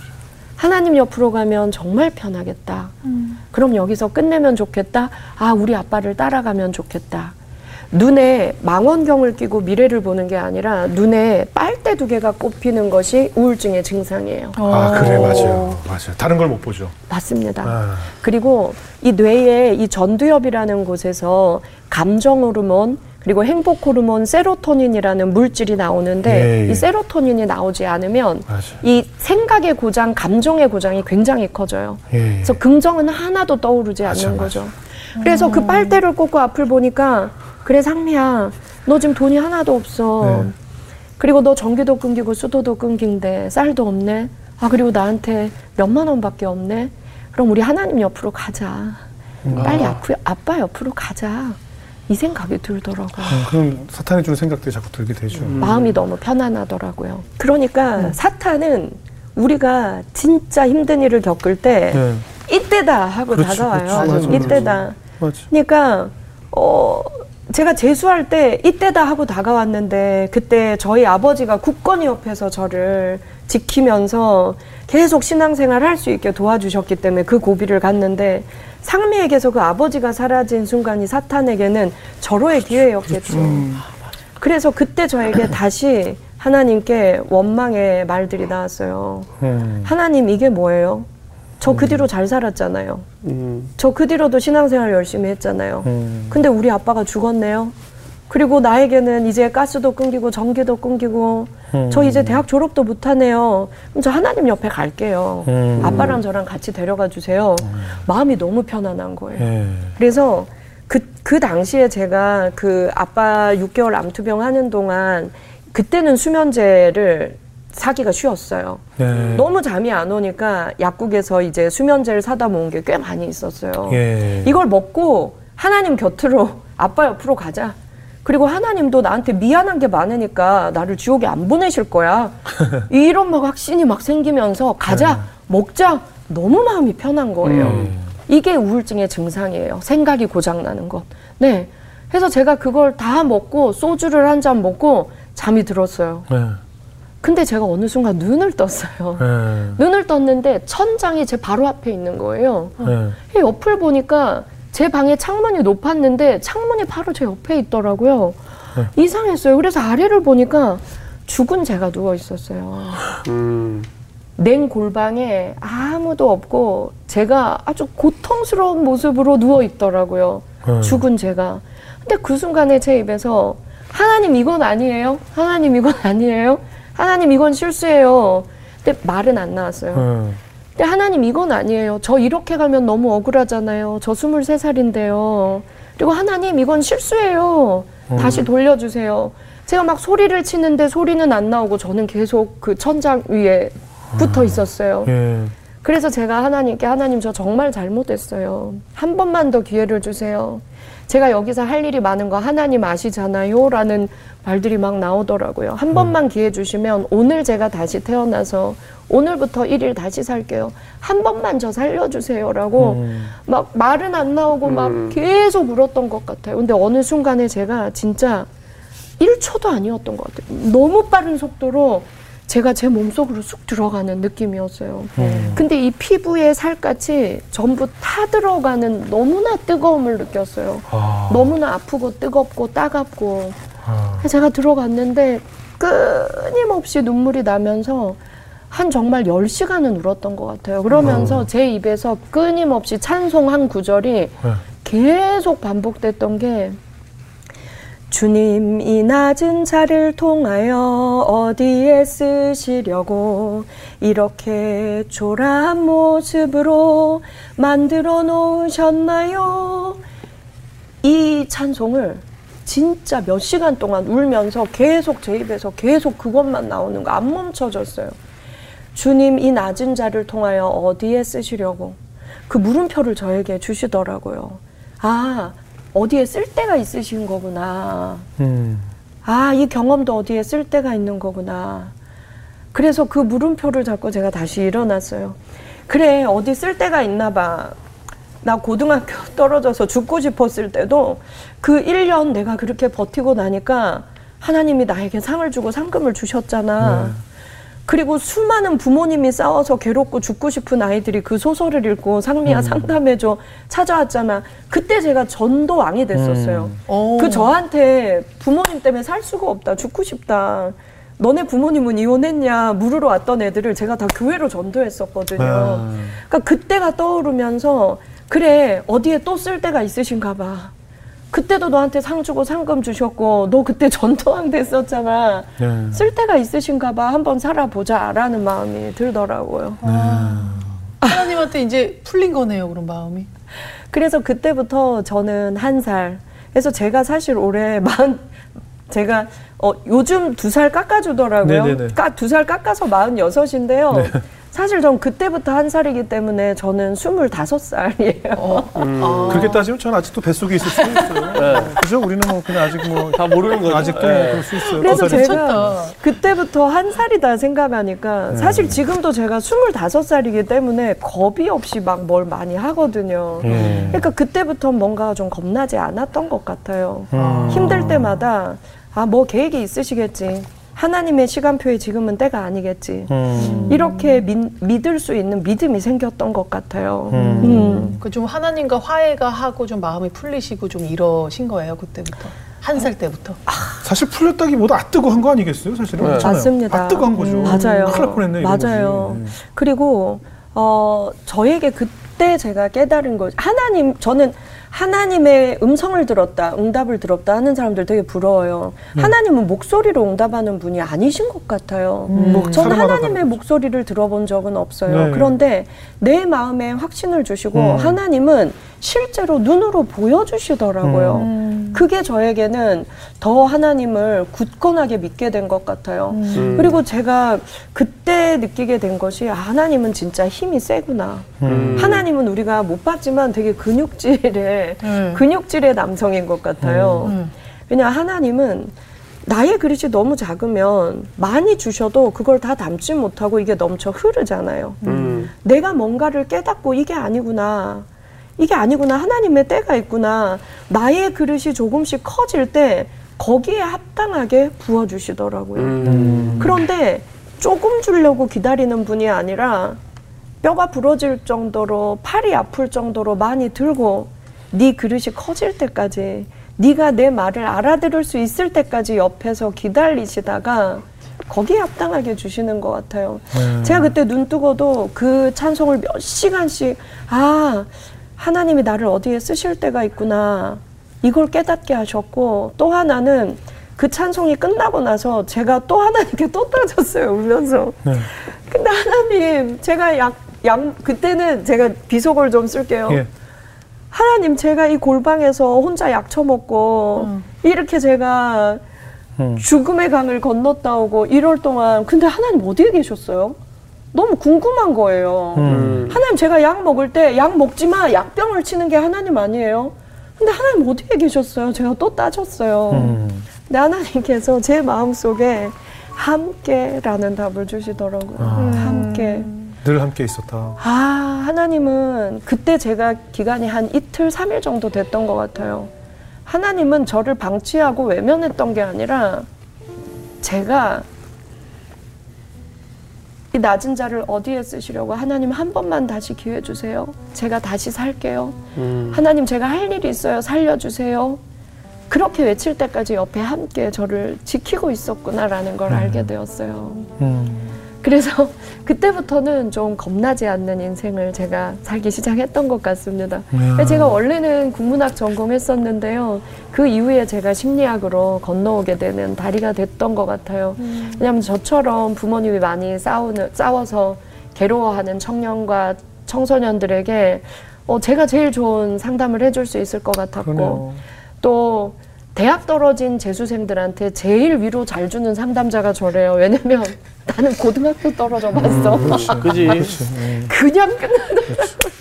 하나님 옆으로 가면 정말 편하겠다. 그럼 여기서 끝내면 좋겠다. 아, 우리 아빠를 따라가면 좋겠다. 눈에 망원경을 끼고 미래를 보는 게 아니라 눈에 빨대 두 개가 꼽히는 것이 우울증의 증상이에요. 아 그래 맞아요. 맞아요. 다른 걸 못 보죠. 맞습니다. 아. 그리고 이 뇌의 이 전두엽이라는 곳에서 감정 호르몬 그리고 행복 호르몬 세로토닌이라는 물질이 나오는데 예, 예. 이 세로토닌이 나오지 않으면 맞아요. 이 생각의 고장, 감정의 고장이 굉장히 커져요. 예, 예. 그래서 긍정은 하나도 떠오르지 맞아, 않는 맞아. 거죠. 그래서 그 빨대를 꽂고 앞을 보니까 그래 상미야, 너 지금 돈이 하나도 없어. 네. 그리고 너 전기도 끊기고 수도도 끊긴데 쌀도 없네. 아 그리고 나한테 몇만 원밖에 없네. 그럼 우리 하나님 옆으로 가자. 빨리 아프, 아빠 옆으로 가자. 이 생각이 들더라고요. 음, 그럼 사탄이 주는 생각들이 자꾸 들게 되죠. 마음이 너무 편안하더라고요. 그러니까 사탄은 우리가 진짜 힘든 일을 겪을 때 네. 이때다 하고 그렇지, 다가와요. 그렇지. 맞아. 이때다. 맞아. 그러니까 어 제가 재수할 때 이때다 하고 다가왔는데 그때 저희 아버지가 국건이 옆에서 저를 지키면서 계속 신앙생활 할 수 있게 도와주셨기 때문에 그 고비를 갔는데 상미에게서 그 아버지가 사라진 순간이 사탄에게는 절호의 기회였겠죠. 그래서 그때 저에게 다시 하나님께 원망의 말들이 나왔어요. 음. 하나님 이게 뭐예요? 저 그 뒤로 잘 살았잖아요. 음. 저그 뒤로도 신앙생활 열심히 했잖아요. 음. 근데 우리 아빠가 죽었네요. 그리고 나에게는 이제 가스도 끊기고 전기도 끊기고 음. 저 이제 대학 졸업도 못하네요. 그럼 저 하나님 옆에 갈게요. 음. 아빠랑 저랑 같이 데려가 주세요. 마음이 너무 편안한 거예요. 예. 그래서 그, 그 당시에 제가 그 아빠 6개월 암투병 하는 동안 그때는 수면제를 사기가 쉬웠어요. 네. 너무 잠이 안 오니까 약국에서 이제 수면제를 사다 모은 게 꽤 많이 있었어요. 예. 이걸 먹고 하나님 곁으로 아빠 옆으로 가자. 그리고 하나님도 나한테 미안한 게 많으니까 나를 지옥에 안 보내실 거야. 이런 막 확신이 막 생기면서 가자, 먹자. 너무 마음이 편한 거예요. 음. 이게 우울증의 증상이에요. 생각이 고장나는 것. 네. 그래서 제가 그걸 다 먹고 소주를 한 잔 먹고 잠이 들었어요. 네. 근데 제가 어느 순간 눈을 떴어요. 네. 눈을 떴는데 천장이 제 바로 앞에 있는 거예요. 네. 이 옆을 보니까 제 방에 창문이 높았는데 창문이 바로 제 옆에 있더라고요. 이상했어요. 그래서 아래를 보니까 죽은 제가 누워 있었어요. 음. 냉 골방에 아무도 없고 제가 아주 고통스러운 모습으로 누워 있더라고요. 네. 죽은 제가. 근데 그 순간에 제 입에서 하나님 이건 아니에요. 하나님 이건 아니에요. 하나님 이건 실수예요. 근데 말은 안 나왔어요. 네. 근데 하나님 이건 아니에요. 저 이렇게 가면 너무 억울하잖아요. 저 23살인데요. 그리고 하나님 이건 실수예요. 다시 돌려주세요. 제가 막 소리를 치는데 소리는 안 나오고 저는 계속 그 천장 위에 붙어 있었어요. 예. 그래서 제가 하나님께 하나님 저 정말 잘못했어요. 한 번만 더 기회를 주세요. 제가 여기서 할 일이 많은 거 하나님 아시잖아요. 라는 말들이 막 나오더라고요. 한 번만 기회 주시면 오늘 제가 다시 태어나서 오늘부터 일일 다시 살게요. 한 번만 저 살려주세요. 라고 음. 막 말은 안 나오고 막 계속 울었던 것 같아요. 근데 어느 순간에 제가 진짜 1초도 아니었던 것 같아요. 너무 빠른 속도로 제가 제 몸속으로 쑥 들어가는 느낌이었어요. 음. 근데 이 피부에 살갗이 전부 타 들어가는 너무나 뜨거움을 느꼈어요. 아. 너무나 아프고 뜨겁고 따갑고. 아. 제가 들어갔는데 끊임없이 눈물이 나면서 한 정말 10시간은 울었던 것 같아요. 그러면서 제 입에서 끊임없이 찬송 한 구절이 네. 계속 반복됐던 게 주님 이 낮은 자를 통하여 어디에 쓰시려고 이렇게 초라한 모습으로 만들어 놓으셨나요? 이 찬송을 진짜 몇 시간 동안 울면서 계속 제 입에서 계속 그것만 나오는 거 안 멈춰졌어요. 주님 이 낮은 자를 통하여 어디에 쓰시려고 그 물음표를 저에게 주시더라고요. 아, 어디에 쓸 데가 있으신 거구나. 음. 아, 이 경험도 어디에 쓸 데가 있는 거구나. 그래서 그 물음표를 잡고 제가 다시 일어났어요. 그래, 어디 쓸 데가 있나 봐. 나 고등학교 떨어져서 죽고 싶었을 때도 그 1년 내가 그렇게 버티고 나니까 하나님이 나에게 상을 주고 상금을 주셨잖아. 네. 그리고 수많은 부모님이 싸워서 괴롭고 죽고 싶은 아이들이 그 소설을 읽고 상미야 상담해줘 찾아왔잖아. 그때 제가 전도왕이 됐었어요. 오. 그 저한테 부모님 때문에 살 수가 없다. 죽고 싶다. 너네 부모님은 이혼했냐 물으러 왔던 애들을 제가 다 교회로 전도했었거든요. 아. 그러니까 그때가 떠오르면서 그래 어디에 또 쓸 데가 있으신가 봐. 그때도 너한테 상 주고 상금 주셨고 너 그때 전도왕 됐었잖아. 네. 쓸 데가 있으신가 봐. 한번 살아보자라는 마음이 들더라고요. 하나님한테 이제 풀린 거네요, 그런 마음이. 그래서 그때부터 저는 한 살. 그래서 제가 사실 올해 마흔 제가 어 요즘 두 살 깎아주더라고요. 네네네. 두살 깎아서 마흔 여섯인데요. 네. 사실 전 그때부터 한 살이기 때문에 저는 스물다섯 살이에요. 어. 아. 그렇게 따지면 전 아직도 뱃속에 있을 수 있어요. 네. 그죠? 우리는 뭐 그냥 아직 뭐 다 모르는 거죠. 아직도 네. 그럴 수 있어요. 그래서. 제가 미쳤다. 그때부터 한 살이다 생각하니까 네. 사실 지금도 제가 스물다섯 살이기 때문에 겁이 없이 막 뭘 많이 하거든요. 음. 그러니까 그때부터 뭔가 좀 겁나지 않았던 것 같아요. 음. 힘들 때마다 아 뭐 계획이 있으시겠지. 하나님의 시간표에 지금은 때가 아니겠지. 음. 이렇게 믿, 믿을 수 있는 믿음이 생겼던 것 같아요. 음. 음. 그좀 하나님과 화해가 하고 좀 마음이 풀리시고 좀 이러신 거예요, 그때부터. 한 살 때부터. 사실 풀렸다기보다 아 뜨거 한거 아니겠어요? 사실은 네. 그렇잖아요. 맞습니다. 아 뜨거 한 거죠. 음, 맞아요. 큰일 날 뻔했네. 맞아요. 거지. 그리고 어 저에게 그때 제가 깨달은 거 하나님 저는 하나님의 음성을 들었다, 응답을 들었다 하는 사람들 되게 부러워요. 네. 하나님은 목소리로 응답하는 분이 아니신 것 같아요. 뭐전 사람마다 하나님의 다르죠. 목소리를 들어본 적은 없어요. 네. 그런데 내 마음에 확신을 주시고 음. 하나님은 실제로 눈으로 보여주시더라고요. 음. 그게 저에게는 더 하나님을 굳건하게 믿게 된 것 같아요. 음. 그리고 제가 그때 느끼게 된 것이 아, 하나님은 진짜 힘이 세구나. 음. 하나님은 우리가 못 봤지만 되게 근육질 의 음. 근육질의 남성인 것 같아요. 음. 왜냐 하나님은 나의 그릇이 너무 작으면 많이 주셔도 그걸 다 담지 못하고 이게 넘쳐 흐르잖아요. 음. 내가 뭔가를 깨닫고 이게 아니구나. 이게 아니구나. 하나님의 때가 있구나. 나의 그릇이 조금씩 커질 때 거기에 합당하게 부어주시더라고요. 음. 그런데 조금 주려고 기다리는 분이 아니라 뼈가 부러질 정도로 팔이 아플 정도로 많이 들고 네 그릇이 커질 때까지 네가 내 말을 알아들을 수 있을 때까지 옆에서 기다리시다가 거기에 합당하게 주시는 것 같아요. 네. 제가 그때 눈 뜨고도 그 찬송을 몇 시간씩 아 하나님이 나를 어디에 쓰실 때가 있구나 이걸 깨닫게 하셨고 또 하나는 그 찬송이 끝나고 나서 제가 또 하나님께 또 따졌어요 울면서 네. 근데 하나님 제가 약, 약 그때는 제가 비속어를 좀 쓸게요 예. 하나님 제가 이 골방에서 혼자 약 처먹고 이렇게 제가 음. 죽음의 강을 건넜다 오고 1월 동안 근데 하나님 어디에 계셨어요? 너무 궁금한 거예요. 음. 하나님 제가 약 먹을 때 약 먹지 마 약병을 치는 게 하나님 아니에요? 근데 하나님 어디에 계셨어요? 제가 또 따졌어요. 음. 근데 하나님께서 제 마음 속에 함께라는 답을 주시더라고요. 아. 함께. 늘 함께 있었다. 아, 하나님은 그때 제가 기간이 한 이틀, 삼일 정도 됐던 것 같아요. 하나님은 저를 방치하고 외면했던 게 아니라 제가 이 낮은 자를 어디에 쓰시려고 하나님 한 번만 다시 기회 주세요. 제가 다시 살게요. 음. 하나님 제가 할 일이 있어요. 살려주세요. 그렇게 외칠 때까지 옆에 함께 저를 지키고 있었구나라는 걸 알게 되었어요. 음. 그래서 그때부터는 좀 겁나지 않는 인생을 제가 살기 시작했던 것 같습니다. 야. 제가 원래는 국문학 전공했었는데요. 그 이후에 제가 심리학으로 건너오게 되는 다리가 됐던 것 같아요. 왜냐하면 저처럼 부모님이 많이 싸우는, 싸워서 괴로워하는 청년과 청소년들에게 어, 제가 제일 좋은 상담을 해줄 수 있을 것 같았고 그러네요. 또 대학 떨어진 재수생들한테 제일 위로 잘 주는 상담자가 저래요. 왜냐면 나는 고등학교 떨어져 봤어. 그지. 그렇지. 음. 그냥 끝나더라고.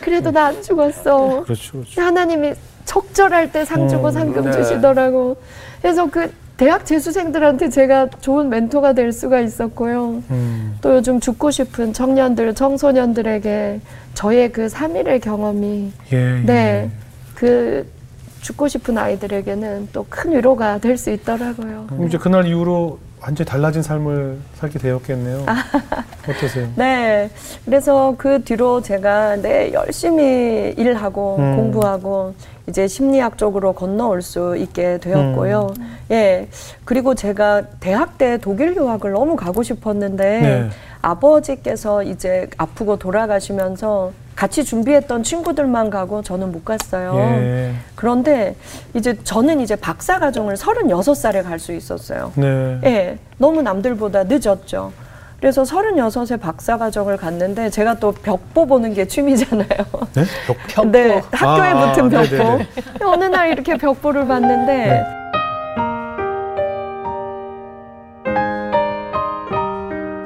그래도 나 안 죽었어. 그렇죠. 그렇죠. 하나님이 적절할 때 상 주고 음, 상금 네. 주시더라고. 그래서 그 대학 재수생들한테 제가 좋은 멘토가 될 수가 있었고요. 음. 또 요즘 죽고 싶은 청년들, 청소년들에게 저의 그 3일의 경험이 예, 예. 네. 그 죽고 싶은 아이들에게는 또 큰 위로가 될 수 있더라고요. 그럼 이제 그날 이후로 완전히 달라진 삶을 살게 되었겠네요. 아. 어떠세요? 네. 그래서 그 뒤로 제가 네, 열심히 일하고 음. 공부하고 이제 심리학 쪽으로 건너올 수 있게 되었고요. 음. 예. 그리고 제가 대학 때 독일 유학을 너무 가고 싶었는데 네. 아버지께서 이제 아프고 돌아가시면서 같이 준비했던 친구들만 가고 저는 못 갔어요. 예. 그런데 이제 저는 이제 박사 과정을 36살에 갈 수 있었어요. 네. 예, 너무 남들보다 늦었죠. 그래서 36에 박사 과정을 갔는데 제가 또 벽보 보는 게 취미잖아요. 네? 벽. 네, 학교에 아, 붙은 벽보. 네네네. 어느 날 이렇게 벽보를 봤는데 네.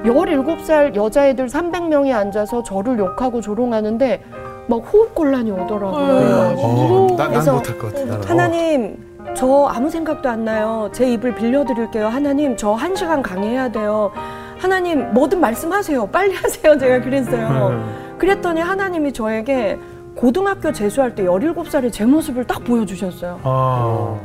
열일곱 살 여자애들 300명이 앉아서 저를 욕하고 조롱하는데 막 호흡 곤란이 오더라고요. 어, 나, 난 그래서 못할 것 같아. 나는. 하나님, 저 아무 생각도 안 나요. 제 입을 빌려드릴게요. 하나님, 저 한 시간 강의해야 돼요. 하나님, 뭐든 말씀하세요. 빨리 하세요. 제가 그랬어요. 음. 그랬더니 하나님이 저에게 고등학교 재수할 때 17살의 제 모습을 딱 보여주셨어요. 아.